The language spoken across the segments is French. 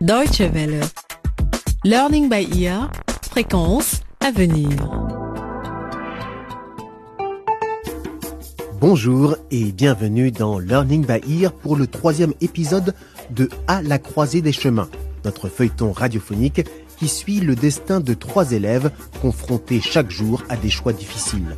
Deutsche Welle. Learning by ear. Fréquence à venir. Bonjour et bienvenue dans Learning by Ear pour le troisième épisode de À la croisée des chemins, notre feuilleton radiophonique qui suit le destin de trois élèves confrontés chaque jour à des choix difficiles.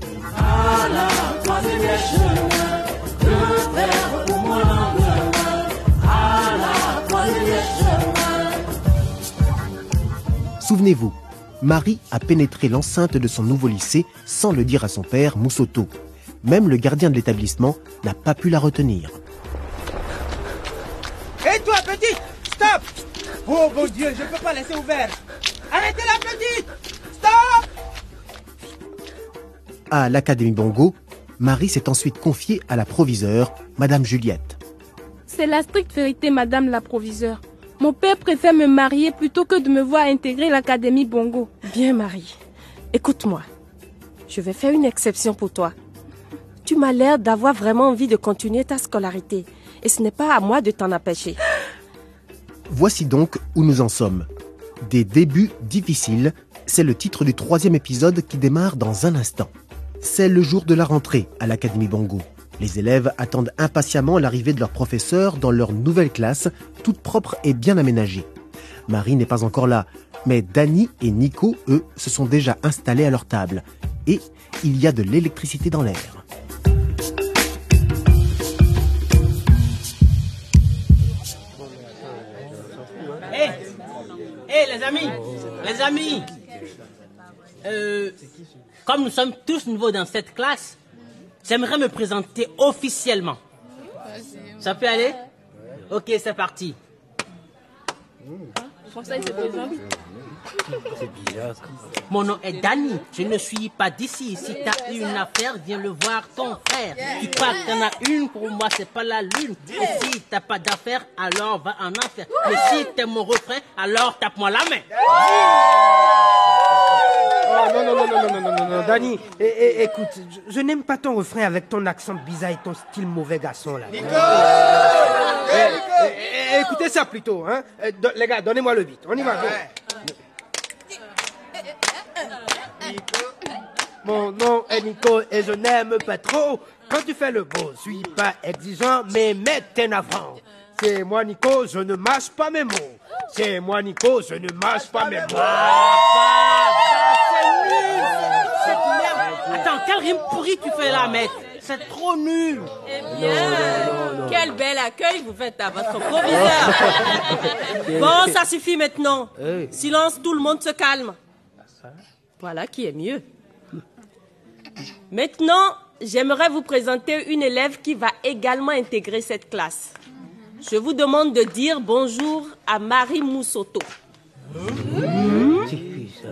Souvenez-vous, Marie a pénétré l'enceinte de son nouveau lycée sans le dire à son père, Moussoto. Même le gardien de l'établissement n'a pas pu la retenir. Hé toi, petite Stop Oh mon Dieu, je ne peux pas laisser ouvert Arrêtez la petite Stop À l'Académie Bongo, Marie s'est ensuite confiée à la proviseure, Madame Juliette. C'est la stricte vérité, Madame la proviseure. Mon père préfère me marier plutôt que de me voir intégrer l'Académie Bongo. Bien, Marie. Écoute-moi. Je vais faire une exception pour toi. Tu m'as l'air d'avoir vraiment envie de continuer ta scolarité. Et ce n'est pas à moi de t'en empêcher. Voici donc où nous en sommes. Des débuts difficiles, c'est le titre du troisième épisode qui démarre dans un instant. C'est le jour de la rentrée à l'Académie Bongo. Les élèves attendent impatiemment l'arrivée de leur professeur dans leur nouvelle classe, toute propre et bien aménagée. Marie n'est pas encore là, mais Dany et Nico, eux, se sont déjà installés à leur table. Et il y a de l'électricité dans l'air. Hé Hé les amis Les amis Euh, Comme nous sommes tous nouveaux dans cette classe, j'aimerais me présenter officiellement. Ça peut aller? Ok, c'est parti. Mon nom est Danny. Je ne suis pas d'ici. Si t'as une affaire, viens le voir ton frère. Tu que t'en as une, pour moi c'est pas la lune. Et si t'as pas d'affaire, alors va en enfer. Mais si t'es mon refrain, alors tape-moi la main. Dani, é- é- écoute, je, je n'aime pas ton refrain avec ton accent bizarre et ton style mauvais garçon, là. Eh, eh, eh, écoutez ça plutôt, hein. Eh, les gars, donnez-moi le beat, on y va. Mon nom est Nico et je n'aime pas trop. Quand tu fais le beau, suis pas exigeant, mais mets tes avant. C'est moi Nico, je ne mâche pas mes mots. C'est moi Nico, je ne mâche pas mes mots. Quel rime pourri tu fais là, mec C'est trop nul. Eh bien, quel bel accueil vous faites à votre proviseur. bon, ça suffit maintenant. Silence, tout le monde se calme. Voilà qui est mieux. Maintenant, j'aimerais vous présenter une élève qui va également intégrer cette classe. Je vous demande de dire bonjour à Marie Moussoto.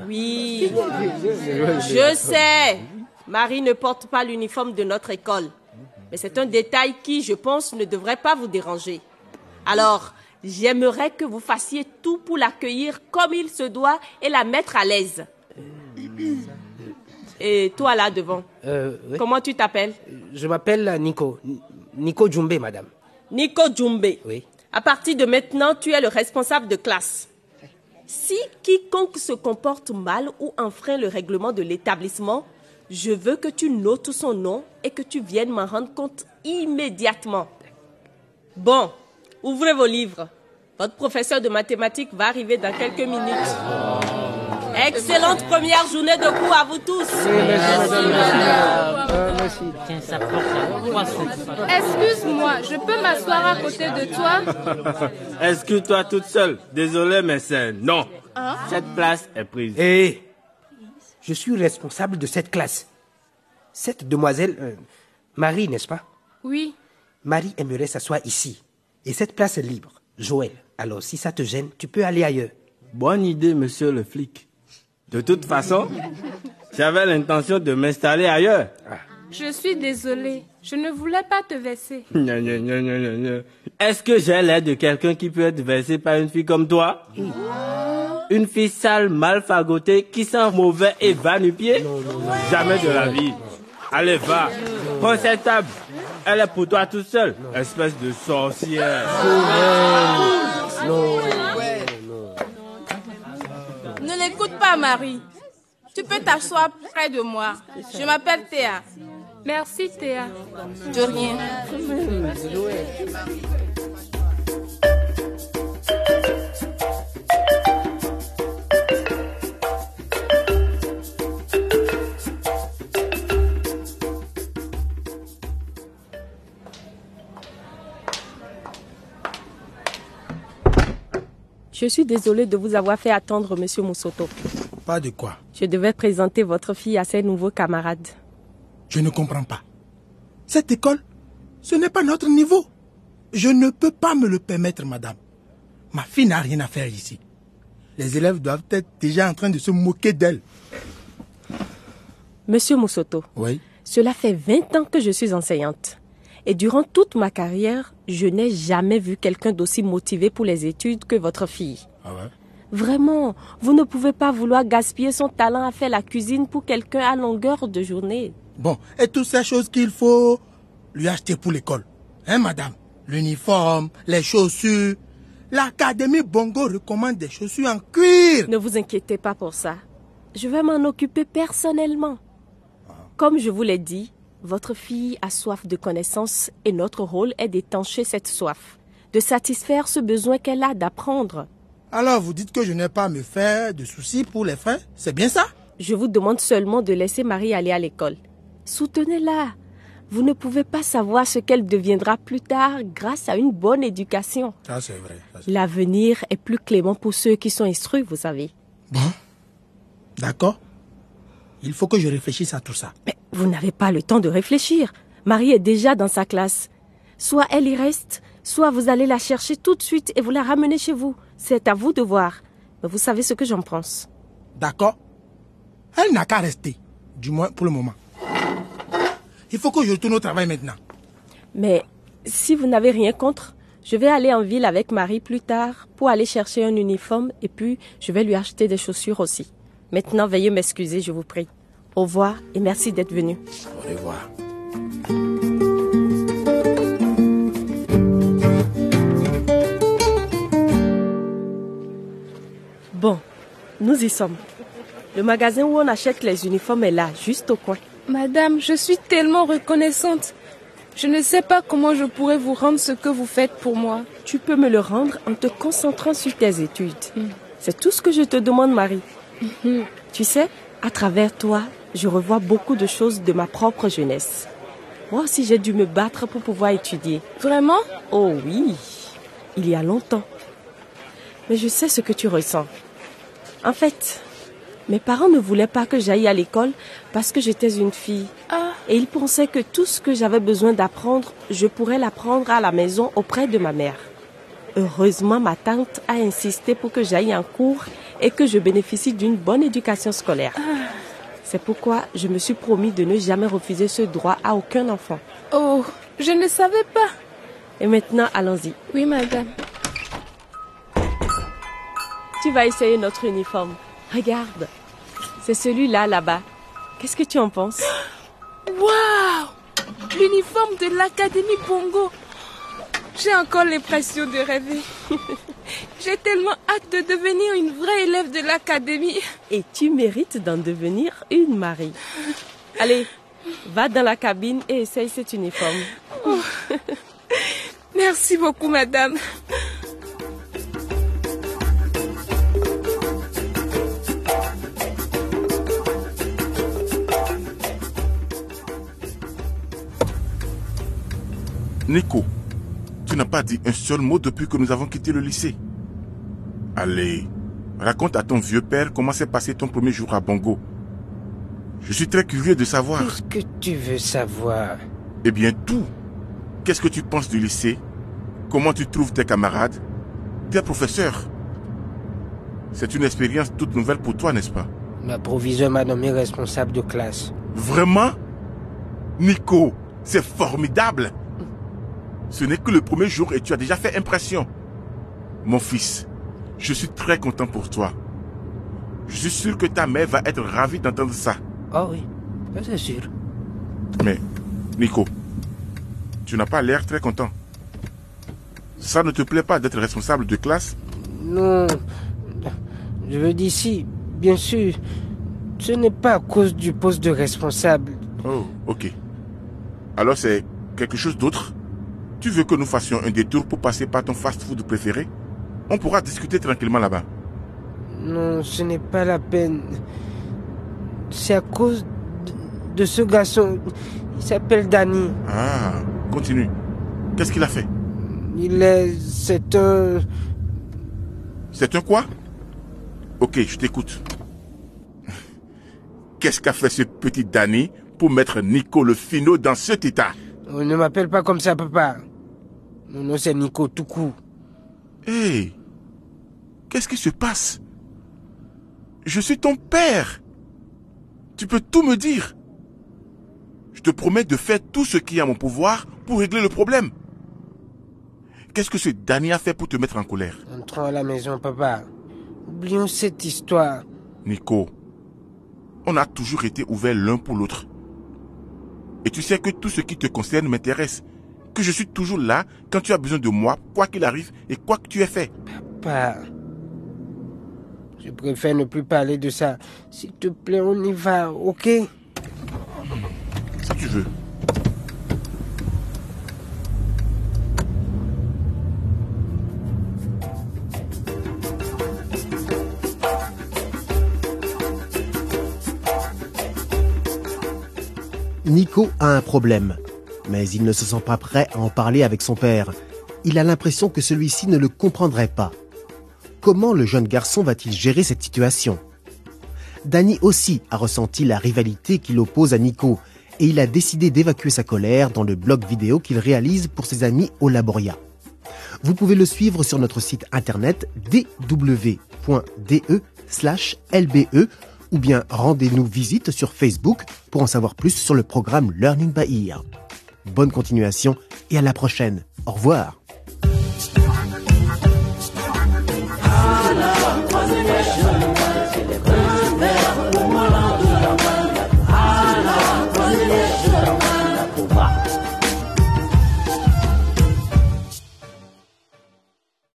Oui, je sais. Marie ne porte pas l'uniforme de notre école. Mais c'est un détail qui, je pense, ne devrait pas vous déranger. Alors, j'aimerais que vous fassiez tout pour l'accueillir comme il se doit et la mettre à l'aise. Et toi là devant, Euh, oui. comment tu t'appelles? Je m'appelle Nico. Nico Djumbe, madame. Nico Djumbe. Oui. À partir de maintenant, tu es le responsable de classe. Si quiconque se comporte mal ou enfreint le règlement de l'établissement, je veux que tu notes son nom et que tu viennes m'en rendre compte immédiatement. Bon, ouvrez vos livres. Votre professeur de mathématiques va arriver dans quelques minutes. Excellente première journée de cours à vous tous. Excuse-moi, je peux m'asseoir à côté de toi? Excuse-toi toute seule? Désolé, mais c'est non. Hein? Cette place est prise. Et je suis responsable de cette classe. Cette demoiselle, euh, Marie, n'est-ce pas? Oui. Marie aimerait s'asseoir ici. Et cette place est libre. Joël, alors si ça te gêne, tu peux aller ailleurs. Bonne idée, monsieur le flic. De toute façon, j'avais l'intention de m'installer ailleurs. Je suis désolée. Je ne voulais pas te gna. Est-ce que j'ai l'air de quelqu'un qui peut être versé par une fille comme toi? une fille sale, mal fagotée, qui sent mauvais et va nu pied Jamais de la vie. Allez, va. Prends cette table. Elle est pour toi toute seule. Espèce de sorcière. Ne l'écoute pas, Marie. Tu peux t'asseoir près de moi. Je m'appelle Théa. Merci, Théa. De rien. Je suis désolée de vous avoir fait attendre, monsieur Moussoto. Pas de quoi. Je devais présenter votre fille à ses nouveaux camarades. Je ne comprends pas. Cette école, ce n'est pas notre niveau. Je ne peux pas me le permettre, madame. Ma fille n'a rien à faire ici. Les élèves doivent être déjà en train de se moquer d'elle. Monsieur Moussoto, Oui. cela fait 20 ans que je suis enseignante. Et durant toute ma carrière, je n'ai jamais vu quelqu'un d'aussi motivé pour les études que votre fille. Ah ouais? Vraiment, vous ne pouvez pas vouloir gaspiller son talent à faire la cuisine pour quelqu'un à longueur de journée. Bon, et toutes ces choses qu'il faut lui acheter pour l'école. Hein, madame? L'uniforme, les chaussures. L'Académie Bongo recommande des chaussures en cuir. Ne vous inquiétez pas pour ça. Je vais m'en occuper personnellement. Comme je vous l'ai dit, votre fille a soif de connaissances et notre rôle est d'étancher cette soif, de satisfaire ce besoin qu'elle a d'apprendre. Alors vous dites que je n'ai pas à me faire de soucis pour les frais C'est bien ça? Je vous demande seulement de laisser Marie aller à l'école. Soutenez-la. Vous ne pouvez pas savoir ce qu'elle deviendra plus tard grâce à une bonne éducation. Ça c'est vrai. L'avenir est plus clément pour ceux qui sont instruits, vous savez. Bon. D'accord. Il faut que je réfléchisse à tout ça. Mais vous n'avez pas le temps de réfléchir. Marie est déjà dans sa classe. Soit elle y reste, soit vous allez la chercher tout de suite et vous la ramenez chez vous. C'est à vous de voir. Mais vous savez ce que j'en pense. D'accord Elle n'a qu'à rester. Du moins pour le moment. Il faut que je retourne au travail maintenant. Mais si vous n'avez rien contre, je vais aller en ville avec Marie plus tard pour aller chercher un uniforme et puis je vais lui acheter des chaussures aussi. Maintenant, veuillez m'excuser, je vous prie. Au revoir et merci d'être venu. Au revoir. Bon, nous y sommes. Le magasin où on achète les uniformes est là, juste au coin. Madame, je suis tellement reconnaissante. Je ne sais pas comment je pourrais vous rendre ce que vous faites pour moi. Tu peux me le rendre en te concentrant sur tes études. C'est tout ce que je te demande, Marie. Tu sais, à travers toi, je revois beaucoup de choses de ma propre jeunesse. Moi aussi, j'ai dû me battre pour pouvoir étudier. Vraiment? Oh oui, il y a longtemps. Mais je sais ce que tu ressens. En fait, mes parents ne voulaient pas que j'aille à l'école parce que j'étais une fille. Ah, Et ils pensaient que tout ce que j'avais besoin d'apprendre, je pourrais l'apprendre à la maison auprès de ma mère. Heureusement, ma tante a insisté pour que j'aille en cours et que je bénéficie d'une bonne éducation scolaire. C'est pourquoi je me suis promis de ne jamais refuser ce droit à aucun enfant. oh, je ne savais pas. Et maintenant, allons-y. Oui, madame. Tu vas essayer notre uniforme. Regarde, c'est celui-là là-bas. Qu'est-ce que tu en penses? Waouh L'uniforme de l'Académie Bongo. J'ai encore l'impression de rêver. J'ai tellement hâte de devenir une vraie élève de l'Académie. Et tu mérites d'en devenir une, Marie. Allez, va dans la cabine et essaye cet uniforme. Merci beaucoup, madame. Nico, tu n'as pas dit un seul mot depuis que nous avons quitté le lycée. Allez, raconte à ton vieux père comment s'est passé ton premier jour à Bongo. Je suis très curieux de savoir. Qu'est-ce que tu veux savoir? Eh bien tout. Qu'est-ce que tu penses du lycée? Comment tu trouves tes camarades? Tes professeurs? C'est une expérience toute nouvelle pour toi, n'est-ce pas? Ma proviseur m'a nommé responsable de classe. Vraiment? Nico, c'est formidable. Ce n'est que le premier jour et tu as déjà fait impression. Mon fils, je suis très content pour toi. Je suis sûr que ta mère va être ravie d'entendre ça. Oh oui, c'est sûr. Mais, Nico, tu n'as pas l'air très content. Ça ne te plaît pas d'être responsable de classe? Non, je veux dire si, bien sûr, ce n'est pas à cause du poste de responsable. Oh, ok. Alors c'est quelque chose d'autre? Tu veux que nous fassions un détour pour passer par ton fast-food préféré? On pourra discuter tranquillement là-bas. Non, ce n'est pas la peine. C'est à cause de, ce garçon. Il s'appelle Danny. Ah, continue. Qu'est-ce qu'il a fait? Il est... C'est un... C'est un quoi? Ok, je t'écoute. Qu'est-ce qu'a fait ce petit Danny pour mettre Nico le Fino dans cet état? On ne m'appelle pas comme ça, papa. Mon nom, c'est Nico tout court. Hé Qu'est-ce qui se passe? Je suis ton père. Tu peux tout me dire. Je te promets de faire tout ce qui est à mon pouvoir pour régler le problème. Qu'est-ce que ce Danny a fait pour te mettre en colère? Entrons à la maison, papa. Oublions cette histoire. Nico, on a toujours été ouverts l'un pour l'autre. Et tu sais que tout ce qui te concerne m'intéresse. Que je suis toujours là quand tu as besoin de moi, quoi qu'il arrive et quoi que tu aies fait. Papa, je préfère ne plus parler de ça. S'il te plaît, on y va, ok? Si tu veux. Nico a un problème, mais il ne se sent pas prêt à en parler avec son père. Il a l'impression que celui-ci ne le comprendrait pas. Comment le jeune garçon va-t-il gérer cette situation? Danny aussi a ressenti la rivalité qui l'oppose à Nico et il a décidé d'évacuer sa colère dans le blog vidéo qu'il réalise pour ses amis au Laboria. Vous pouvez le suivre sur notre site internet dw.de/lbe ou bien rendez-nous visite sur Facebook pour en savoir plus sur le programme Learning by Ear. Bonne continuation et à la prochaine. Au revoir.